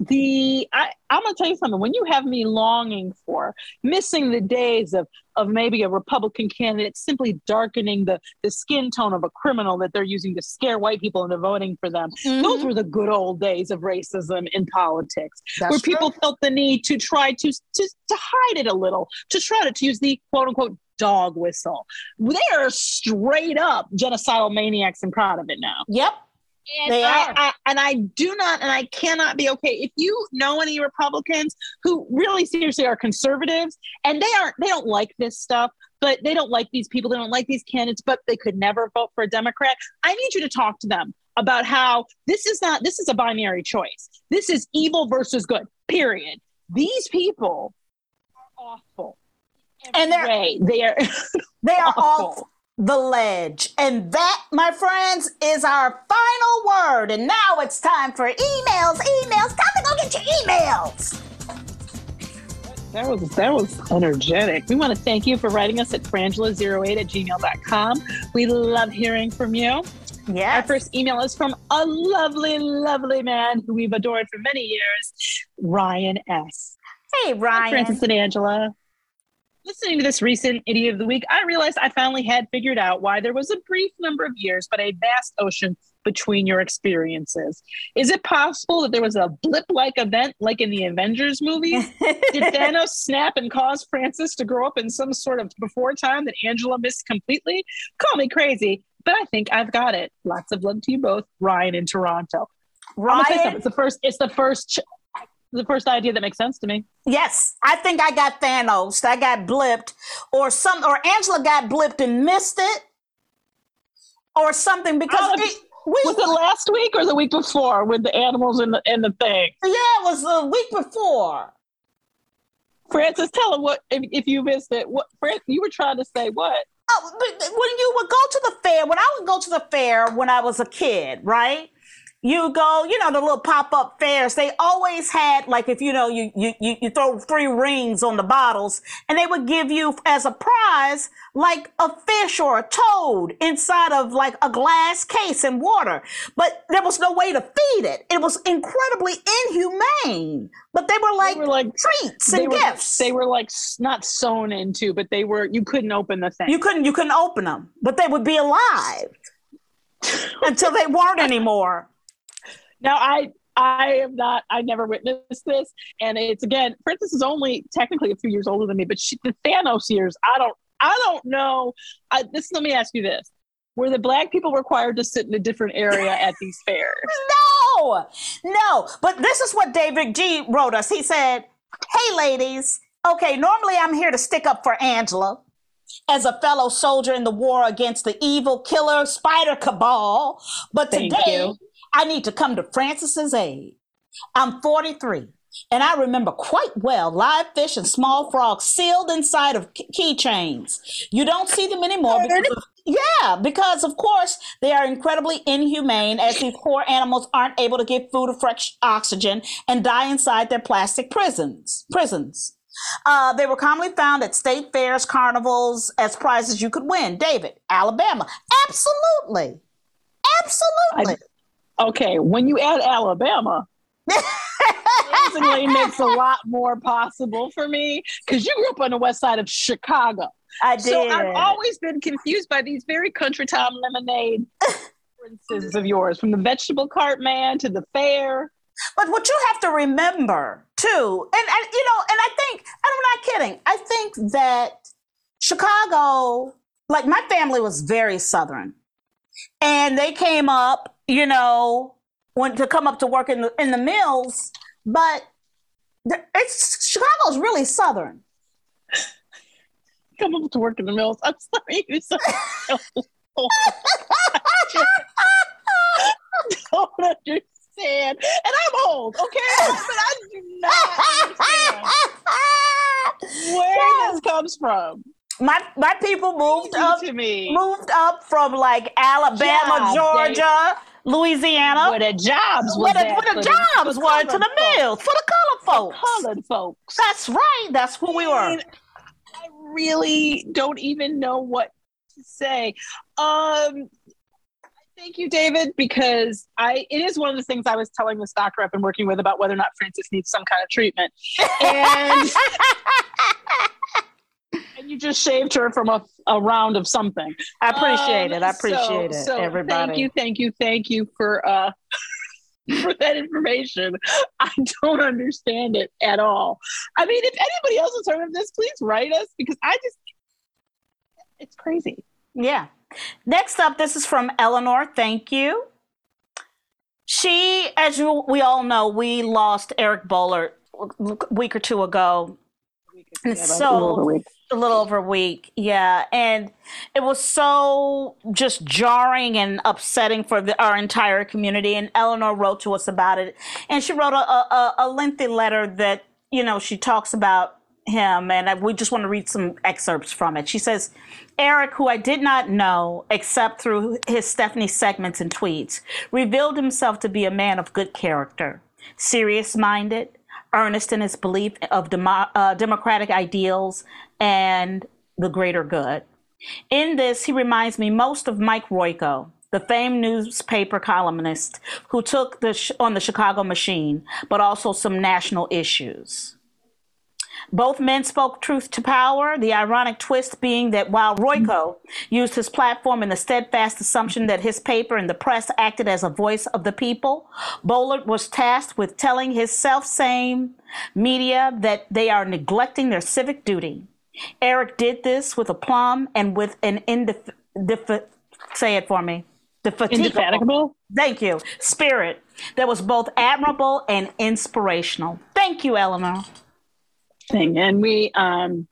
the I, i'm going to tell you something. When you have me longing for missing the days of of maybe a republican candidate simply darkening the the skin tone of a criminal that they're using to scare white people into voting for them mm-hmm. those were the good old days of racism in politics That's where people true. felt the need to try to, to to hide it a little to try to, to use the quote unquote dog whistle. They are straight up genocidal maniacs and proud of it now. Yep, and They I, are. Uh, I, and I do not, and I cannot be okay. If you know any Republicans who really seriously are conservatives, and they aren't, they don't like this stuff, but they don't like these people, they don't like these candidates, but they could never vote for a Democrat. I need you to talk to them about how this is not, this is a binary choice. This is evil versus good. Period. These people are awful. And they're- way. they are they are Awful. off the ledge. And that, my friends, is our final word. And now it's time for emails. Emails. Time to go get your emails. That was that was energetic. We want to thank you for writing us at frangela08 at gmail.com. We love hearing from you. Yeah. Our first email is from a lovely, lovely man who we've adored for many years, Ryan S. Hey, Hi, Ryan. Frances and Angela. Listening to this recent Idiot of the Week, I realized I finally had figured out why there was a brief number of years, but a vast ocean between your experiences. Is it possible that there was a blip like event like in the Avengers movies? Did Thanos snap and cause Frances to grow up in some sort of before time that Angela missed completely? Call me crazy, but I think I've got it. Lots of love to you both, Ryan in Toronto. Ryan, it's the first. It's the first. The first idea that makes sense to me. Yes, I think I got Thanos. I got blipped, or some, or Angela got blipped and missed it, or something because Oh, it, we, Was it last week or the week before with the animals and the and the thing? yeah, it was the week before. Frances, tell him what if, if you missed it. What Frances, you were trying to say? What? Oh, but when you would go to the fair, when I would go to the fair when I was a kid, right? You go, you know, the little pop up fairs. They always had like if you know you, you you throw three rings on the bottles, and they would give you as a prize like a fish or a toad inside of like a glass case in water. But there was no way to feed it. It was incredibly inhumane. But they were like, were like- treats They and were gifts. they were like not sewn into, but they were you couldn't open the thing. You couldn't you couldn't open them, but they would be alive until they weren't anymore. Now I I am not I never witnessed this, and it's again Princess is only technically a few years older than me, but she, the Thanos years I don't I don't know. I, this let me ask you this: Were the black people required to sit in a different area at these fairs? No, no. But this is what David G wrote us. He said, "Hey, ladies. Okay, normally I'm here to stick up for Angela." As a fellow soldier in the war against the evil killer spider cabal. But Thank today, you. I need to come to Frances's aid. I'm 43, and I remember quite well live fish and small frogs sealed inside of keychains. You don't see them anymore because of, yeah, because of course they are incredibly inhumane as these poor animals aren't able to get food or fresh oxygen and die inside their plastic prisons. Prisons. Uh, they were commonly found at state fairs, carnivals, as prizes you could win. David, Alabama. Absolutely. Absolutely. Okay, when you add Alabama, basically makes a lot more possible for me because you grew up on the west side of Chicago. I did. So I've always been confused by these very country time lemonade references of yours, from the vegetable cart man to the fair. But what you have to remember too, and, and you know, and I think, and I'm not kidding, I think that Chicago, like my family was very Southern. And they came up, you know, went to come up to work in the in the mills, but the, it's Chicago's really Southern. Come up to work in the mills. I'm sorry, you so don't understand. And I'm old, okay? But I do not understand where this comes from. My my people moved Easy up to me. moved up from like Alabama, Jobs, Georgia, Louisiana. Where the jobs where the, where for the the- jobs for were to the mills for the colored folks. Colored folks. That's right. That's who we were. I really don't even know what to say. Um, thank you, David, because I it is one of the things I was telling this doctor I've been working with about whether or not Frances needs some kind of treatment, and and you just shaved her from a, a round of something. I appreciate it. I Um, so- appreciate it, so everybody. Thank you, thank you, thank you for uh for that information. I don't understand it at all. I mean, if anybody else has heard of this, please write us because I just it's crazy. Yeah. Next up, this is from Eleanor. Thank you. She, as you, we all know, we lost Eric Boehlert a week or two ago. And Yeah, so a little over a week. a little over a week, yeah, and it was so just jarring and upsetting for the, our entire community. And Eleanor wrote to us about it, and she wrote a, a, a lengthy letter that you know she talks about him, and I, we just want to read some excerpts from it. She says, Eric, who I did not know except through his Stephanie segments and tweets, revealed himself to be a man of good character, serious minded, earnest in his belief of uh, democratic ideals and the greater good. In this, he reminds me most of Mike Royko, the famed newspaper columnist who took the sh- on the Chicago machine, but also some national issues. Both men spoke truth to power, the ironic twist being that while Royko used his platform in the steadfast assumption that his paper and the press acted as a voice of the people, Boehlert was tasked with telling his self same media that they are neglecting their civic duty. Eric did this with aplomb and with an indef- def- say it for me. Indefatigable. Thank you. Spirit that was both admirable and inspirational. Thank you, Eleanor. Thing. And we um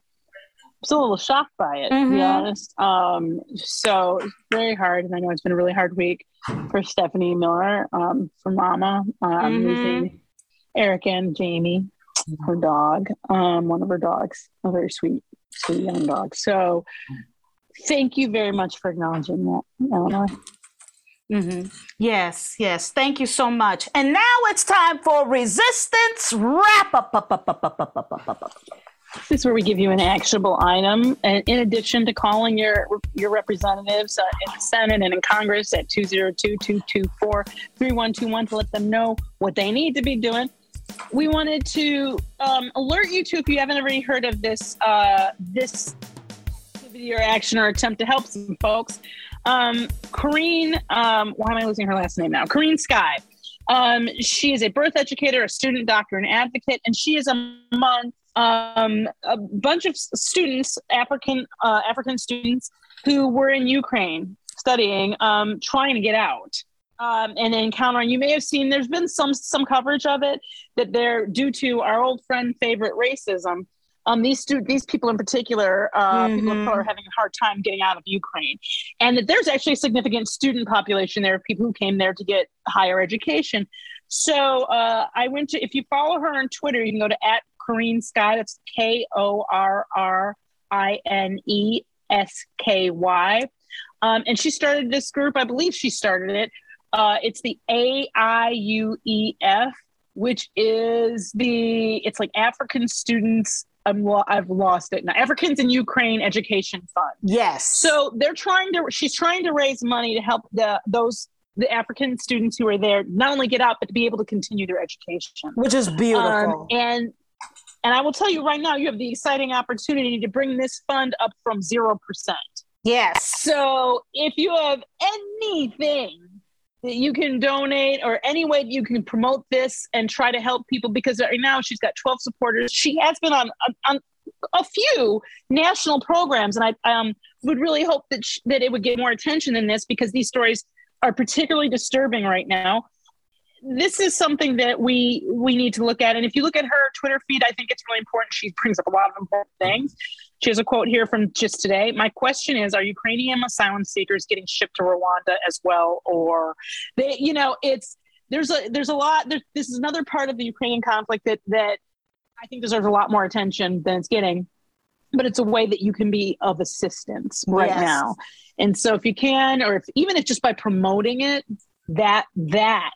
was a little shocked by it, to be Mhm. honest. Um so it's very hard, and I know it's been a really hard week for Stephanie Miller, um, for Mama, um, Mhm. losing Eric and Jamie, her dog, um, one of her dogs, a very sweet, to Young Dog. So thank you very much for acknowledging that, Eleanor. Mm-hmm. Yes, yes. Thank you so much. And now it's time for resistance wrap up. This is where we give you an actionable item. And in addition to calling your your representatives uh, in the Senate and in Congress at 202-224-3121 to let them know what they need to be doing we wanted to um, alert you to if you haven't already heard of this uh, this activity or action or attempt to help some folks. Um, Korrine, um, why am I losing her last name now? Korrine Sky. Um, she is a birth educator, a student doctor, and advocate, and she is among um, a bunch of students, African uh, African students, who were in Ukraine studying, um, trying to get out. Um, and encountering, you may have seen. There's been some some coverage of it that they're due to our old friend favorite racism. Um, these stu- these people in particular, uh, people of Mhm. color, are having a hard time getting out of Ukraine, and that there's actually a significant student population there, people who came there to get higher education. So uh, I went to. If you follow her on Twitter, you can go to at Korrine Sky. That's K O R R I N E S K Y. Um, and she started this group. I believe she started it. Uh, it's the AIUEF, which is the it's like African students. I'm lo- I've lost it now. Africans in Ukraine Education Fund. Yes. So they're trying to. She's trying to raise money to help the those the African students who are there not only get out but to be able to continue their education. Which is beautiful. Um, and and I will tell you right now, you have the exciting opportunity to bring this fund up from zero percent. yes. So if you have anything that you can donate or any way you can promote this and try to help people, because right now she's got 12 supporters. She has been on, on, on a few national programs, and I um, would really hope that, sh- that it would get more attention than this because these stories are particularly disturbing right now. This is something that we we need to look at, and if you look at her Twitter feed, I think it's really important. She brings up a lot of important things. She has a quote here from just today. My question is: Are Ukrainian asylum seekers getting shipped to Rwanda as well, or they? You know, it's there's a there's a lot. There's, this is another part of the Ukrainian conflict that that I think deserves a lot more attention than it's getting. But it's a way that you can be of assistance right Yes. now. And so, if you can, or if even if just by promoting it, that that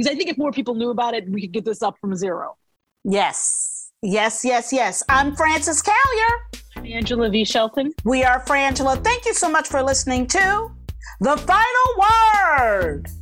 because I think if more people knew about it, we could get this up from zero. Yes. Yes, yes, yes. I'm Frances Callier. I'm Angela V. Shelton. We are Frangela. Thank you so much for listening to The Final Word.